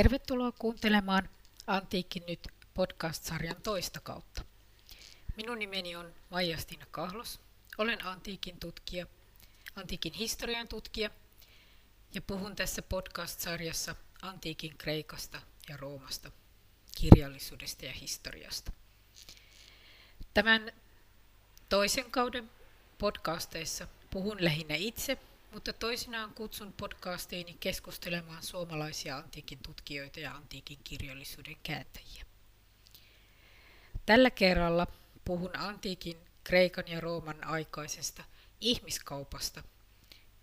Tervetuloa kuuntelemaan Antiikin nyt podcast-sarjan toista kautta. Minun nimeni on Maija-Stina Kahlos. Olen antiikin tutkija, antiikin historian tutkija ja puhun tässä podcast-sarjassa antiikin Kreikasta ja Roomasta, kirjallisuudesta ja historiasta. Tämän toisen kauden podcasteissa puhun lähinnä itse – mutta toisinaan kutsun podcastiini keskustelemaan suomalaisia antiikin tutkijoita ja antiikin kirjallisuuden kääntäjiä. Tällä kerralla puhun antiikin Kreikan ja Rooman aikaisesta ihmiskaupasta,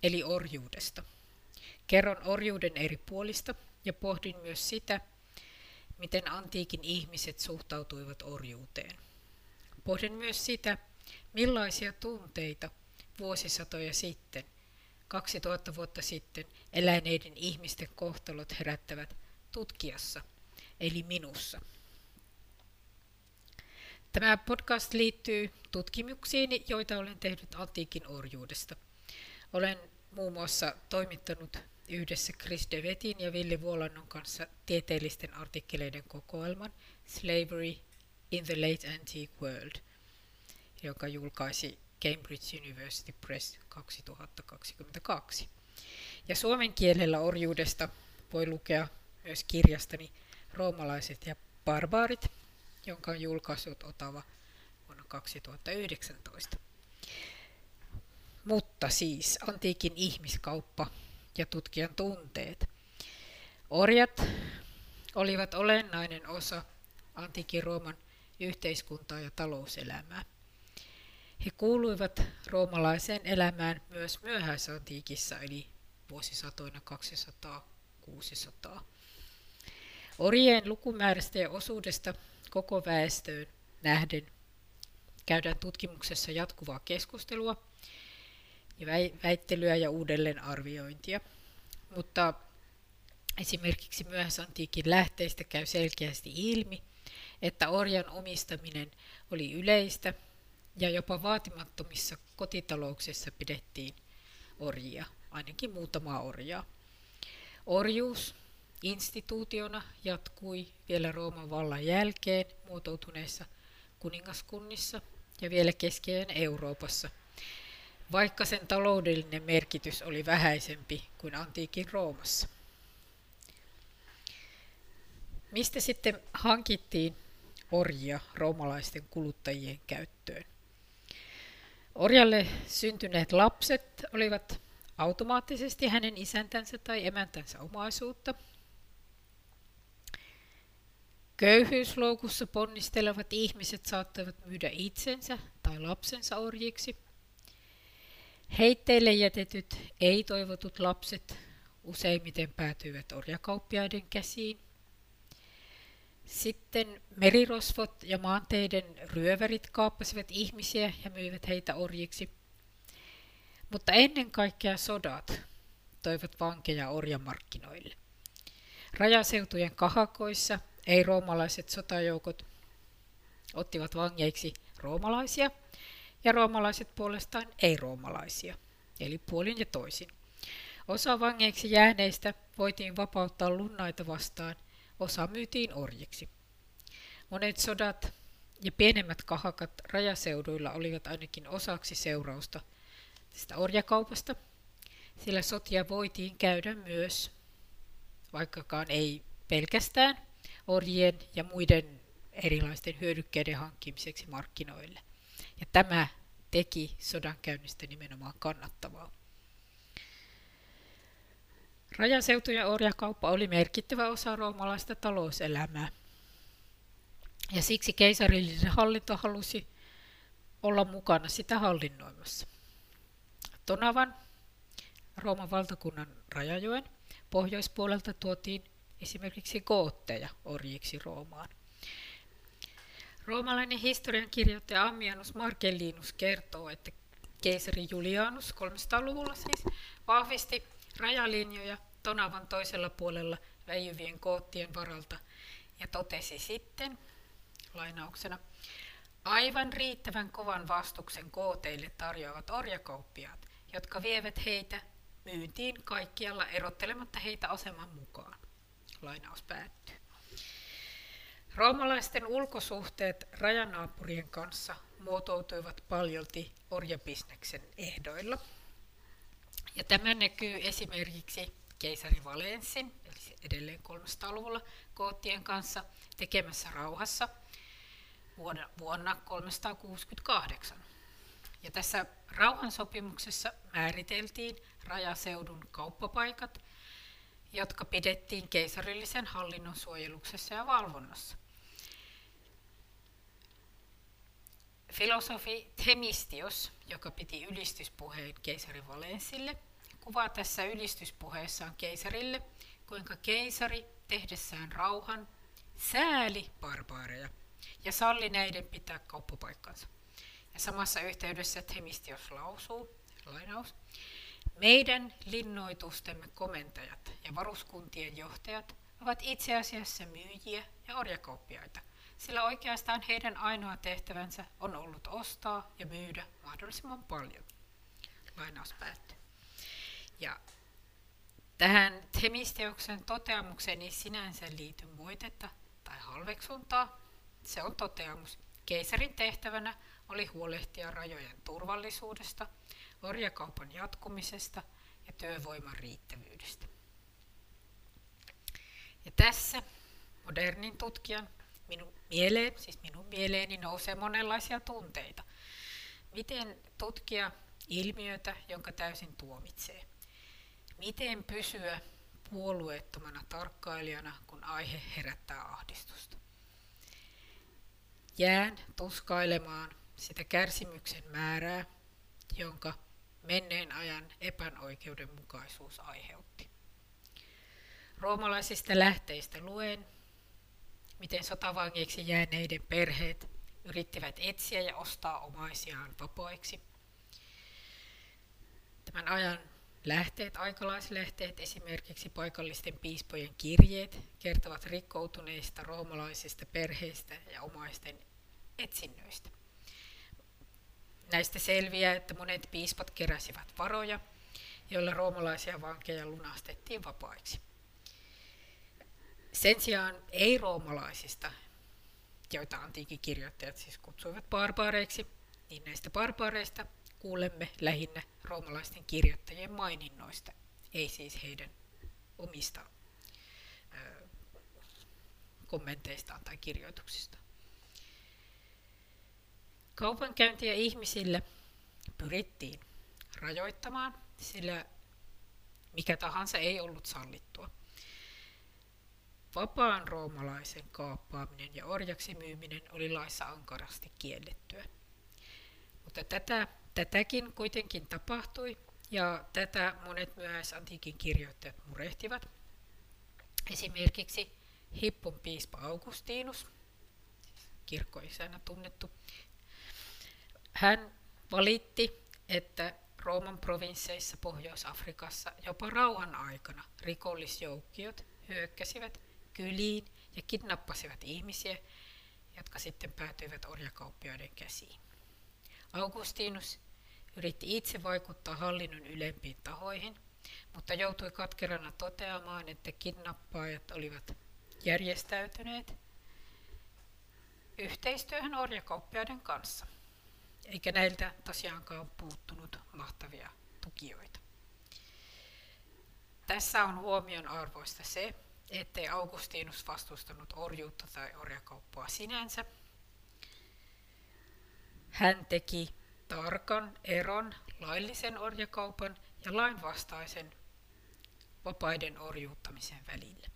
eli orjuudesta. Kerron orjuuden eri puolista ja pohdin myös sitä, miten antiikin ihmiset suhtautuivat orjuuteen. Pohdin myös sitä, millaisia tunteita vuosisatoja sitten 2000 vuotta sitten eläneiden ihmisten kohtalot herättävät tutkijassa, eli minussa. Tämä podcast liittyy tutkimuksiin, joita olen tehnyt antiikin orjuudesta. Olen muun muassa toimittanut yhdessä Chris Devetin ja Villi Vuolannon kanssa tieteellisten artikkeleiden kokoelman Slavery in the Late Antique World, joka julkaisi Cambridge University Press 2022. Ja suomen kielellä orjuudesta voi lukea myös kirjastani Roomalaiset ja barbaarit, jonka on julkaissut Otava vuonna 2019. Mutta siis antiikin ihmiskauppa ja tutkijan tunteet. Orjat olivat olennainen osa antiikin Rooman yhteiskuntaa ja talouselämää. He kuuluivat roomalaiseen elämään myös myöhäisantiikissa, eli vuosisatoina 200-600. Orjien lukumäärästä ja osuudesta koko väestöön nähden käydään tutkimuksessa jatkuvaa keskustelua ja väittelyä ja uudelleenarviointia. Mutta esimerkiksi myöhäisantiikin lähteistä käy selkeästi ilmi, että orjan omistaminen oli yleistä ja jopa vaatimattomissa kotitalouksissa pidettiin orjia, ainakin muutama orjaa. Orjuus instituutiona jatkui vielä Rooman vallan jälkeen muotoutuneissa kuningaskunnissa ja vielä keskiajan Euroopassa, vaikka sen taloudellinen merkitys oli vähäisempi kuin antiikin Roomassa. Mistä sitten hankittiin orjia roomalaisten kuluttajien käyttöön? Orjalle syntyneet lapset olivat automaattisesti hänen isäntänsä tai emäntänsä omaisuutta. Köyhyysloukussa ponnistelevat ihmiset saattoivat myydä itsensä tai lapsensa orjiksi. Heitteille jätetyt ei-toivotut lapset useimmiten päätyivät orjakauppiaiden käsiin. Sitten merirosvot ja maanteiden ryövärit kaappasivat ihmisiä ja myivät heitä orjiksi. Mutta ennen kaikkea sodat toivat vankeja orjamarkkinoille. Rajaseutujen kahakoissa ei-roomalaiset sotajoukot ottivat vangeiksi roomalaisia ja roomalaiset puolestaan ei-roomalaisia, eli puolin ja toisin. Osa vangeiksi jääneistä voitiin vapauttaa lunnaita vastaan osa myytiin orjiksi. Monet sodat ja pienemmät kahakat rajaseuduilla olivat ainakin osaksi seurausta tästä orjakaupasta, sillä sotia voitiin käydä myös, vaikkakaan ei pelkästään, orjien ja muiden erilaisten hyödykkeiden hankkimiseksi markkinoille. Ja tämä teki sodankäynnistä nimenomaan kannattavaa. Rajaseutu ja orjakauppa oli merkittävä osa roomalaista talouselämää. Ja siksi keisarillinen hallinto halusi olla mukana sitä hallinnoimassa. Tonavan, Rooman valtakunnan rajajoen, pohjoispuolelta tuotiin esimerkiksi kootteja orjiksi Roomaan. Roomalainen historiankirjoittaja Ammianus Marcellinus kertoo, että keisari Julianus 300-luvulla siis vahvisti rajalinjoja Tonavan toisella puolella väijyvien koottien varalta ja totesi sitten lainauksena, aivan riittävän kovan vastuksen kooteille tarjoavat orjakauppiaat, jotka vievät heitä myyntiin kaikkialla erottelematta heitä aseman mukaan. Lainaus päättyy. Roomalaisten ulkosuhteet rajanaapurien kanssa muotoutuivat paljolti orjabisneksen ehdoilla. Ja tämä näkyy esimerkiksi keisari Valenssin, eli edelleen 300-luvulla koottien kanssa tekemässä rauhassa vuonna, vuonna 368. Ja tässä rauhansopimuksessa määriteltiin rajaseudun kauppapaikat, jotka pidettiin keisarillisen hallinnon suojeluksessa ja valvonnassa. Filosofi Themistios, joka piti ylistyspuheen keisari Valensille, kuvaa tässä ylistyspuheessaan keisarille, kuinka keisari tehdessään rauhan sääli barbaareja ja salli näiden pitää kauppapaikkansa. Ja samassa yhteydessä Themistios lausuu, lainaus, meidän linnoitustemme komentajat ja varuskuntien johtajat ovat itse asiassa myyjiä ja orjakauppiaita, sillä oikeastaan heidän ainoa tehtävänsä on ollut ostaa ja myydä mahdollisimman paljon. Lainaus päättyy. Ja tähän Themisteoksen toteamukseen ei sinänsä liity moitetta tai halveksuntaa. Se on toteamus. Keisarin tehtävänä oli huolehtia rajojen turvallisuudesta, orjakaupan jatkumisesta ja työvoiman riittävyydestä. Ja tässä modernin tutkijan minun mieleen, siis minun mieleeni nousee monenlaisia tunteita. Miten tutkia ilmiötä, jonka täysin tuomitsee? Miten pysyä puolueettomana tarkkailijana, kun aihe herättää ahdistusta? Jään tuskailemaan sitä kärsimyksen määrää, jonka menneen ajan epäoikeudenmukaisuus aiheutti. Roomalaisista lähteistä luen, miten sotavangiksi jääneiden perheet yrittivät etsiä ja ostaa omaisiaan vapaiksi. Tämän ajan lähteet, aikalaislähteet, esimerkiksi paikallisten piispojen kirjeet, kertovat rikkoutuneista roomalaisista perheistä ja omaisten etsinnöistä. Näistä selviää, että monet piispat keräsivät varoja, joilla roomalaisia vankeja lunastettiin vapaiksi. Sen sijaan ei-roomalaisista, joita antiikin kirjoittajat siis kutsuivat barbaareiksi, niin näistä barbaareista kuulemme lähinnä roomalaisten kirjoittajien maininnoista, ei siis heidän omista kommenteistaan tai kirjoituksistaan. Kaupankäyntiä ihmisille pyrittiin rajoittamaan, sillä mikä tahansa ei ollut sallittua. Vapaan roomalaisen kaappaaminen ja orjaksi myyminen oli laissa ankarasti kiellettyä. Mutta tätä, tätäkin kuitenkin tapahtui ja tätä monet antiikin kirjoittajat murehtivat. Esimerkiksi Hippon piispa Augustinus, kirkkoisänä tunnettu, hän valitti, että Rooman provinsseissa Pohjois-Afrikassa jopa rauhan aikana rikollisjoukkiot hyökkäsivät kyliin ja kidnappasivat ihmisiä, jotka sitten päätyivät orjakauppioiden käsiin. Augustinus yritti itse vaikuttaa hallinnon ylempiin tahoihin, mutta joutui katkerana toteamaan, että kidnappaajat olivat järjestäytyneet yhteistyöhön orjakauppiaiden kanssa eikä näiltä tosiaankaan puuttunut mahtavia tukijoita. Tässä on huomion arvoista se, ettei Augustinus vastustanut orjuutta tai orjakauppaa sinänsä. Hän teki tarkan eron laillisen orjakaupan ja lainvastaisen vapaiden orjuuttamisen välillä.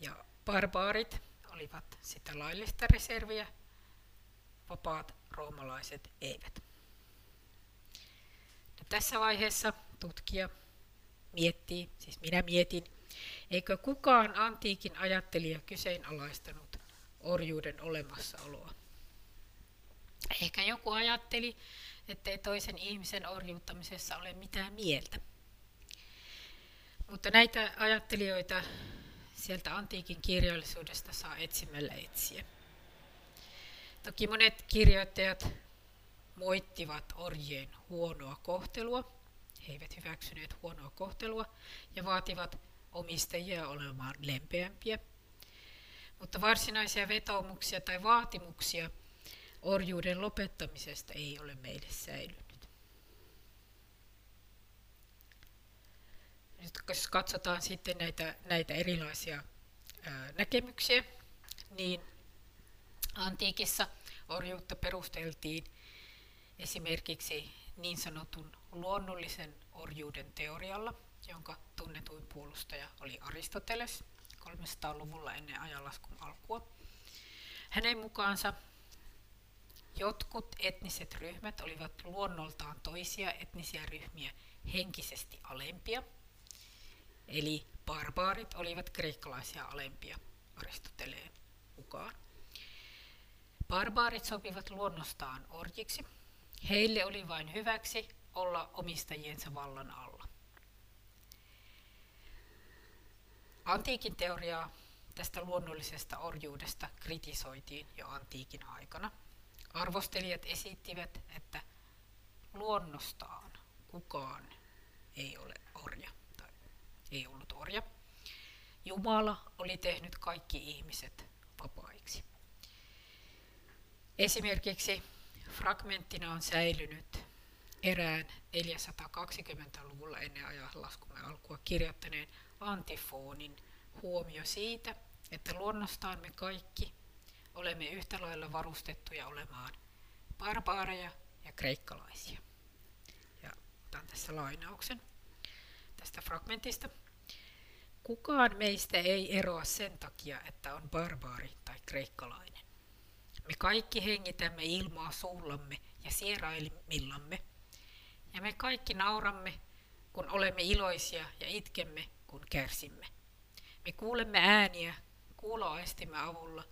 Ja barbaarit olivat sitä laillista reserviä, vapaat roomalaiset eivät. No, tässä vaiheessa tutkija miettii, siis minä mietin, eikö kukaan antiikin ajattelija kyseenalaistanut orjuuden olemassaoloa. Ehkä joku ajatteli, ettei toisen ihmisen orjuuttamisessa ole mitään mieltä. Mutta näitä ajattelijoita sieltä antiikin kirjallisuudesta saa etsimällä etsiä. Toki monet kirjoittajat moittivat orjien huonoa kohtelua. He eivät hyväksyneet huonoa kohtelua ja vaativat omistajia olemaan lempeämpiä. Mutta varsinaisia vetoomuksia tai vaatimuksia orjuuden lopettamisesta ei ole meille säilynyt. Nyt jos katsotaan sitten näitä, näitä erilaisia ää, näkemyksiä, niin antiikissa orjuutta perusteltiin esimerkiksi niin sanotun luonnollisen orjuuden teorialla, jonka tunnetuin puolustaja oli Aristoteles 300-luvulla ennen ajanlaskun alkua. Hänen mukaansa jotkut etniset ryhmät olivat luonnoltaan toisia etnisiä ryhmiä henkisesti alempia, eli barbaarit olivat kreikkalaisia alempia Aristoteleen mukaan. Barbaarit sopivat luonnostaan orjiksi. Heille oli vain hyväksi olla omistajiensa vallan alla. Antiikin teoriaa tästä luonnollisesta orjuudesta kritisoitiin jo antiikin aikana. Arvostelijat esittivät, että luonnostaan kukaan ei ole orja tai ei ollut orja. Jumala oli tehnyt kaikki ihmiset vapaiksi. Esimerkiksi fragmenttina on säilynyt erään 420-luvulla ennen ajanlaskumme alkua kirjoittaneen antifonin huomio siitä, että luonnostaan me kaikki olemme yhtä lailla varustettuja olemaan barbaareja ja kreikkalaisia. Ja otan tässä lainauksen tästä fragmentista. Kukaan meistä ei eroa sen takia, että on barbaari tai kreikkalainen. Me kaikki hengitämme ilmaa suullamme ja sieraimillamme, ja me kaikki nauramme, kun olemme iloisia ja itkemme, kun kärsimme. Me kuulemme ääniä kuuloaistimme avulla,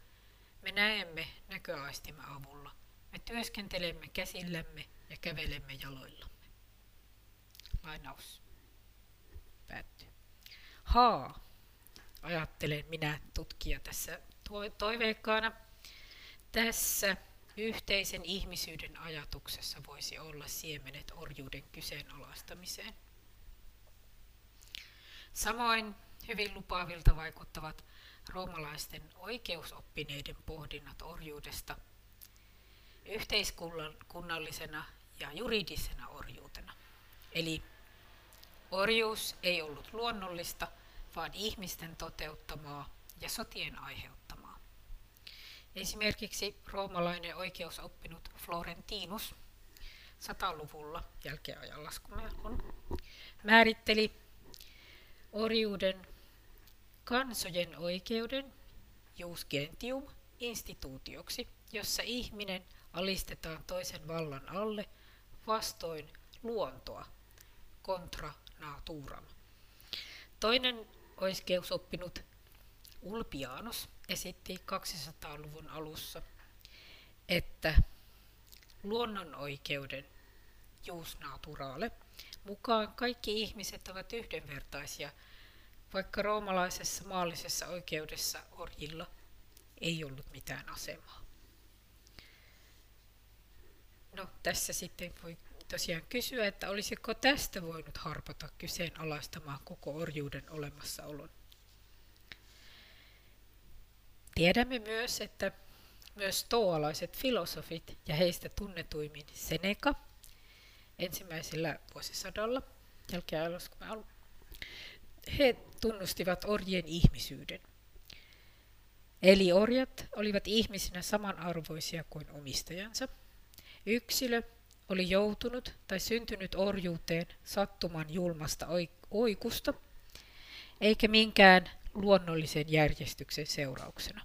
me näemme näköaistimme avulla, me työskentelemme käsillämme ja kävelemme jaloillamme. Lainaus päättyy. Haa, ajattelen minä tutkija tässä toiveikkaana. Tässä yhteisen ihmisyyden ajatuksessa voisi olla siemenet orjuuden kyseenalaistamiseen. Samoin hyvin lupaavilta vaikuttavat roomalaisten oikeusoppineiden pohdinnat orjuudesta yhteiskunnallisena ja juridisena orjuutena. Eli orjuus ei ollut luonnollista, vaan ihmisten toteuttamaa ja sotien aiheuttamaa. Esimerkiksi roomalainen oikeusoppinut Florentinus 100-luvulla jälkeajan laskumerkun määritteli orjuuden kansojen oikeuden jus gentium instituutioksi, jossa ihminen alistetaan toisen vallan alle vastoin luontoa contra naturam. Toinen oikeusoppinut Ulpianus esitti 200-luvun alussa, että luonnonoikeuden jus naturale mukaan kaikki ihmiset ovat yhdenvertaisia, vaikka roomalaisessa maallisessa oikeudessa orjilla ei ollut mitään asemaa. No, tässä sitten voi tosiaan kysyä, että olisiko tästä voinut harpata kyseenalaistamaan koko orjuuden olemassaolon. Tiedämme myös, että myös stoalaiset filosofit ja heistä tunnetuimmin Seneca ensimmäisellä vuosisadalla jälkeajalla, he tunnustivat orjien ihmisyyden. Eli orjat olivat ihmisinä samanarvoisia kuin omistajansa. Yksilö oli joutunut tai syntynyt orjuuteen sattuman julmasta oikusta, eikä minkään luonnollisen järjestyksen seurauksena.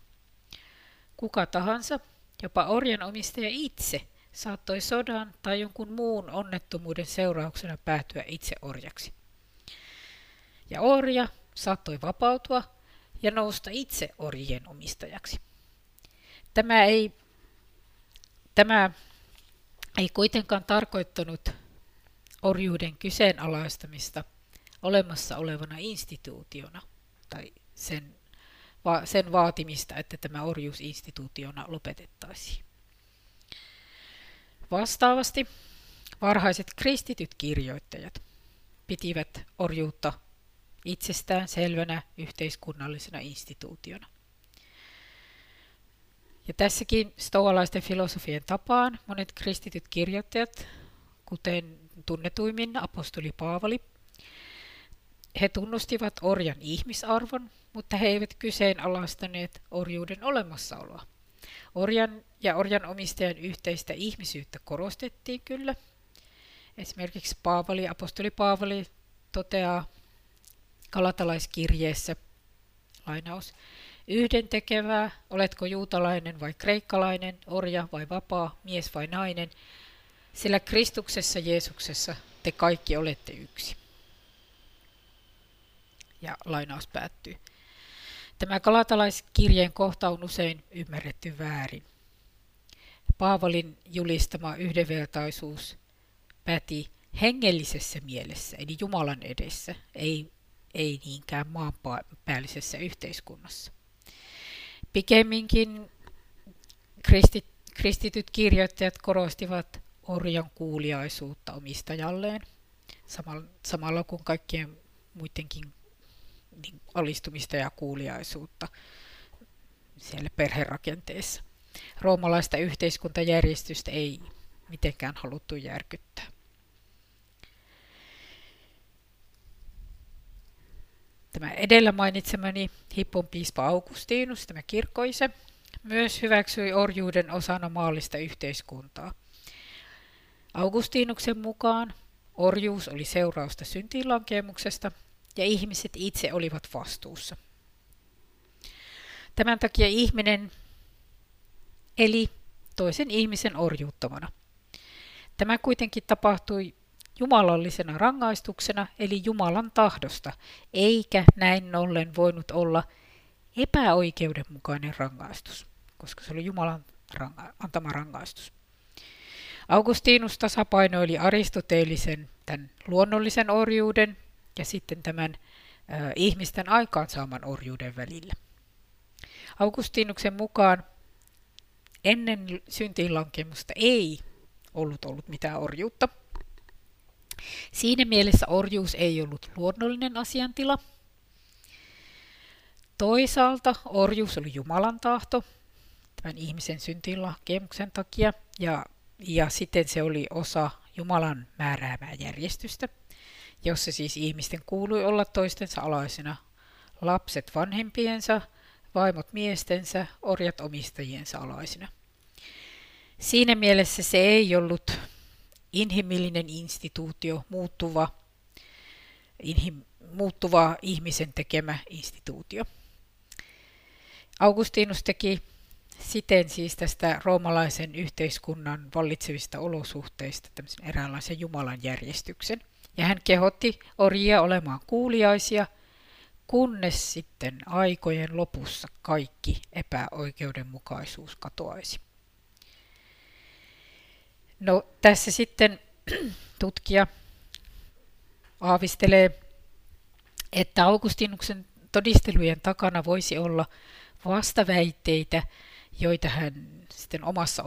Kuka tahansa, jopa orjan omistaja itse, saattoi sodan tai jonkun muun onnettomuuden seurauksena päätyä itse orjaksi. Ja orja saattoi vapautua ja nousta itse orjien omistajaksi. Tämä ei, tämä ei kuitenkaan tarkoittanut orjuuden kyseenalaistamista olemassa olevana instituutiona tai sen, sen vaatimista, että tämä orjuus instituutiona lopetettaisiin. Vastaavasti varhaiset kristityt kirjoittajat pitivät orjuutta itsestään selvänä yhteiskunnallisena instituutiona. Ja tässäkin stoalaisten filosofien tapaan monet kristityt kirjoittajat, kuten tunnetuimmin apostoli Paavali, he tunnustivat orjan ihmisarvon, mutta he eivät kyseenalaistaneet orjuuden olemassaoloa. Orjan ja orjan omistajan yhteistä ihmisyyttä korostettiin kyllä. Esimerkiksi Paavali, apostoli Paavali toteaa kalatalaiskirjeessä, lainaus, Yhden tekevää, oletko juutalainen vai kreikkalainen, orja vai vapaa, mies vai nainen, sillä Kristuksessa Jeesuksessa te kaikki olette yksi. Ja lainaus päättyy. Tämä kalatalaiskirjeen kohta on usein ymmärretty väärin. Paavalin julistama yhdenvertaisuus päti hengellisessä mielessä, eli Jumalan edessä, ei, ei niinkään maanpäällisessä yhteiskunnassa. Pikemminkin kristit, kristityt kirjoittajat korostivat orjan kuuliaisuutta omistajalleen, samalla kun kaikkien muidenkin niin alistumista ja kuuliaisuutta siellä perherakenteessa. Roomalaista yhteiskuntajärjestystä ei mitenkään haluttu järkyttää. Tämä edellä mainitsemani Hippon piispa Augustinus, tämä kirkkoise, myös hyväksyi orjuuden osana maallista yhteiskuntaa. Augustinuksen mukaan orjuus oli seurausta syntiinlankemuksesta ja ihmiset itse olivat vastuussa. Tämän takia ihminen eli toisen ihmisen orjuuttamana. Tämä kuitenkin tapahtui jumalallisena rangaistuksena, eli Jumalan tahdosta, eikä näin ollen voinut olla epäoikeudenmukainen rangaistus, koska se oli Jumalan ranga- antama rangaistus. Augustinus tasapainoili aristoteellisen tämän luonnollisen orjuuden ja sitten tämän ö, ihmisten aikaansaaman orjuuden välillä. Augustinuksen mukaan ennen syntiinlankemusta ei ollut ollut mitään orjuutta – Siinä mielessä orjuus ei ollut luonnollinen asiantila. Toisaalta orjuus oli Jumalan tahto tämän ihmisen syntiinlahkemuksen takia ja, ja sitten se oli osa Jumalan määräämää järjestystä, jossa siis ihmisten kuului olla toistensa alaisena lapset vanhempiensa, vaimot miestensä, orjat omistajiensa alaisina. Siinä mielessä se ei ollut inhimillinen instituutio, muuttuva, inhim, muuttuva ihmisen tekemä instituutio. Augustinus teki siten siis tästä roomalaisen yhteiskunnan vallitsevista olosuhteista tämmöisen eräänlaisen Jumalan järjestyksen. Ja hän kehotti orjia olemaan kuuliaisia, kunnes sitten aikojen lopussa kaikki epäoikeudenmukaisuus katoaisi. No tässä sitten tutkija aavistelee, että Augustinuksen todistelujen takana voisi olla vastaväitteitä, joita hän sitten omassa,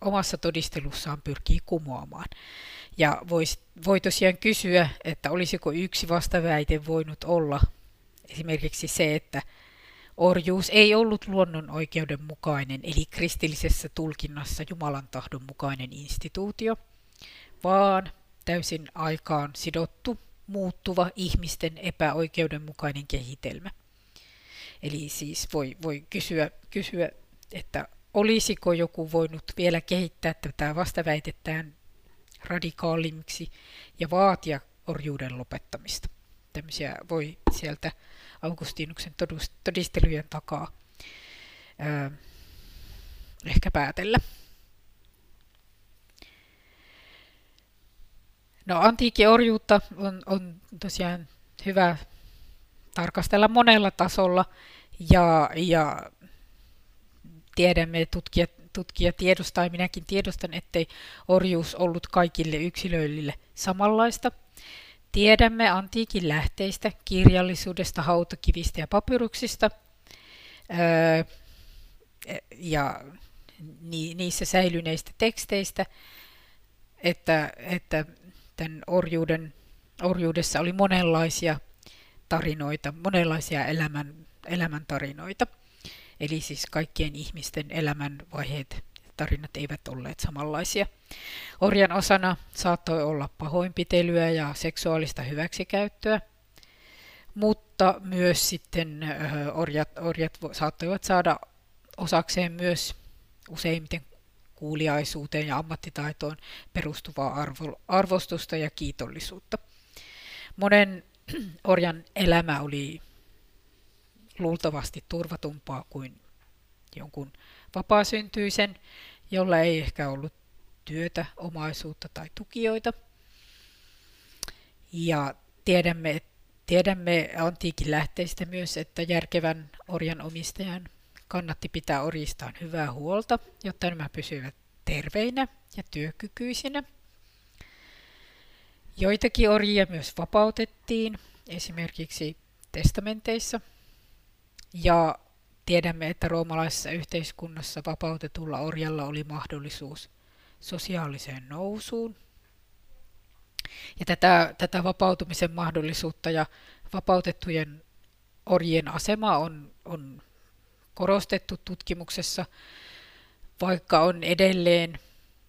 omassa todistelussaan pyrkii kumoamaan. Ja vois, voi tosiaan kysyä, että olisiko yksi vastaväite voinut olla esimerkiksi se, että Orjuus ei ollut luonnon oikeudenmukainen, eli kristillisessä tulkinnassa Jumalan tahdon mukainen instituutio, vaan täysin aikaan sidottu, muuttuva ihmisten epäoikeudenmukainen kehitelmä. Eli siis voi, voi kysyä, kysyä, että olisiko joku voinut vielä kehittää tätä vastaväitettään radikaalimmiksi ja vaatia orjuuden lopettamista. Tämmöisiä voi sieltä Augustinuksen todistelujen takaa ää, ehkä päätellä. No antiikin orjuutta on, on tosiaan hyvä tarkastella monella tasolla ja, ja tiedämme, tutkijat, tutkija tiedostaa ja minäkin tiedostan, ettei orjuus ollut kaikille yksilöille samanlaista – Tiedämme antiikin lähteistä, kirjallisuudesta, hautakivistä ja papyruksista, öö, ja niissä säilyneistä teksteistä, että, että tämän orjuuden, orjuudessa oli monenlaisia tarinoita, monenlaisia elämän, elämäntarinoita. Eli siis kaikkien ihmisten elämänvaiheet tarinat eivät olleet samanlaisia. Orjan osana saattoi olla pahoinpitelyä ja seksuaalista hyväksikäyttöä, mutta myös sitten orjat, orjat saattoivat saada osakseen myös useimmiten kuuliaisuuteen ja ammattitaitoon perustuvaa arvo, arvostusta ja kiitollisuutta. Monen orjan elämä oli luultavasti turvatumpaa kuin jonkun vapaasyntyisen, jolla ei ehkä ollut työtä, omaisuutta tai tukijoita. Ja tiedämme, tiedämme antiikin lähteistä myös, että järkevän orjan omistajan kannatti pitää orjistaan hyvää huolta, jotta nämä pysyvät terveinä ja työkykyisinä. Joitakin orjia myös vapautettiin, esimerkiksi testamenteissa. Ja tiedämme, että roomalaisessa yhteiskunnassa vapautetulla orjalla oli mahdollisuus sosiaaliseen nousuun. Ja tätä, tätä vapautumisen mahdollisuutta ja vapautettujen orjien asema on, on korostettu tutkimuksessa, vaikka on edelleen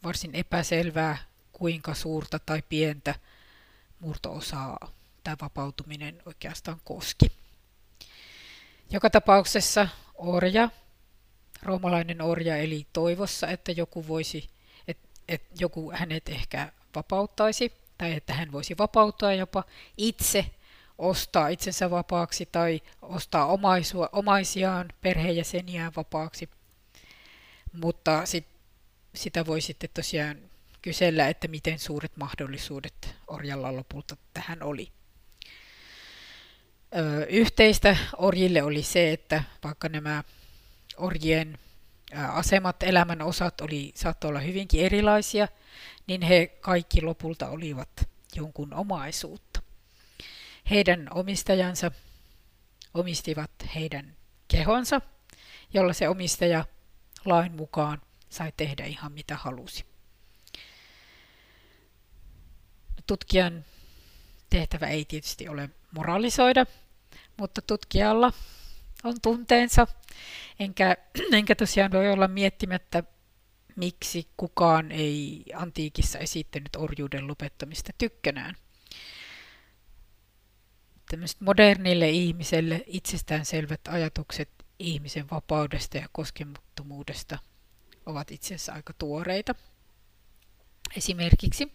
varsin epäselvää, kuinka suurta tai pientä murtoosaa tämä vapautuminen oikeastaan koski. Joka tapauksessa orja, roomalainen orja eli toivossa, että joku voisi, että, että joku hänet ehkä vapauttaisi tai että hän voisi vapautua jopa itse ostaa itsensä vapaaksi tai ostaa omaisua, omaisiaan, perheenjäseniään vapaaksi. Mutta sit, sitä voi sitten tosiaan kysellä, että miten suuret mahdollisuudet orjalla lopulta tähän oli. Yhteistä orjille oli se, että vaikka nämä orjien asemat, elämän osat oli, saattoi olla hyvinkin erilaisia, niin he kaikki lopulta olivat jonkun omaisuutta. Heidän omistajansa omistivat heidän kehonsa, jolla se omistaja lain mukaan sai tehdä ihan mitä halusi. Tutkijan tehtävä ei tietysti ole moralisoida, mutta tutkijalla on tunteensa, enkä, enkä tosiaan voi olla miettimättä, miksi kukaan ei antiikissa esittänyt orjuuden lopettamista tykkänään tämmöiset modernille ihmiselle itsestäänselvät ajatukset ihmisen vapaudesta ja koskemattomuudesta ovat itse asiassa aika tuoreita. Esimerkiksi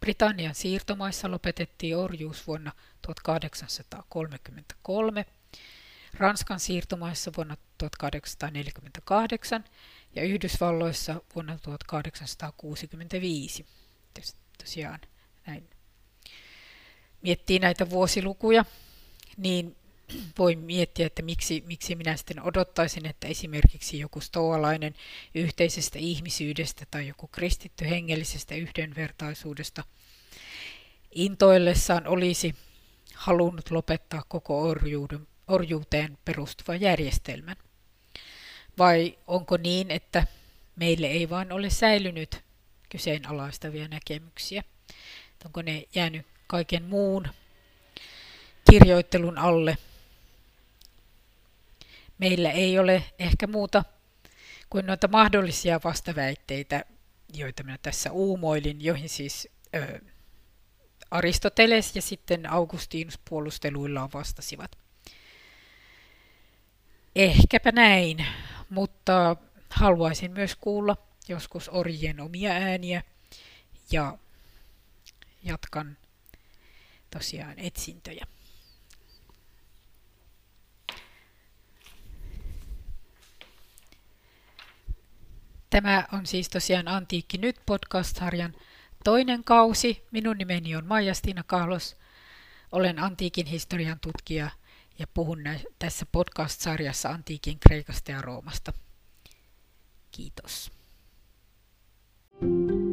Britannian siirtomaissa lopetettiin orjuus vuonna 1833, Ranskan siirtomaissa vuonna 1848 ja Yhdysvalloissa vuonna 1865. Tosiaan näin miettii näitä vuosilukuja, niin voi miettiä, että miksi, miksi minä sitten odottaisin, että esimerkiksi joku stoalainen yhteisestä ihmisyydestä tai joku kristitty hengellisestä yhdenvertaisuudesta intoillessaan olisi halunnut lopettaa koko orjuuden, orjuuteen perustuvan järjestelmän. Vai onko niin, että meille ei vain ole säilynyt kyseenalaistavia näkemyksiä? Onko ne jäänyt kaiken muun kirjoittelun alle. Meillä ei ole ehkä muuta kuin noita mahdollisia vastaväitteitä, joita minä tässä uumoilin, joihin siis ö, Aristoteles ja sitten Augustinus puolusteluillaan vastasivat. Ehkäpä näin, mutta haluaisin myös kuulla joskus orjien omia ääniä ja jatkan tosiaan etsintöjä. Tämä on siis tosiaan Antiikki nyt podcast-sarjan toinen kausi. Minun nimeni on Maija-Stina Kahlos. Olen antiikin historian tutkija ja puhun tässä podcast-sarjassa antiikin Kreikasta ja Roomasta. Kiitos. thank you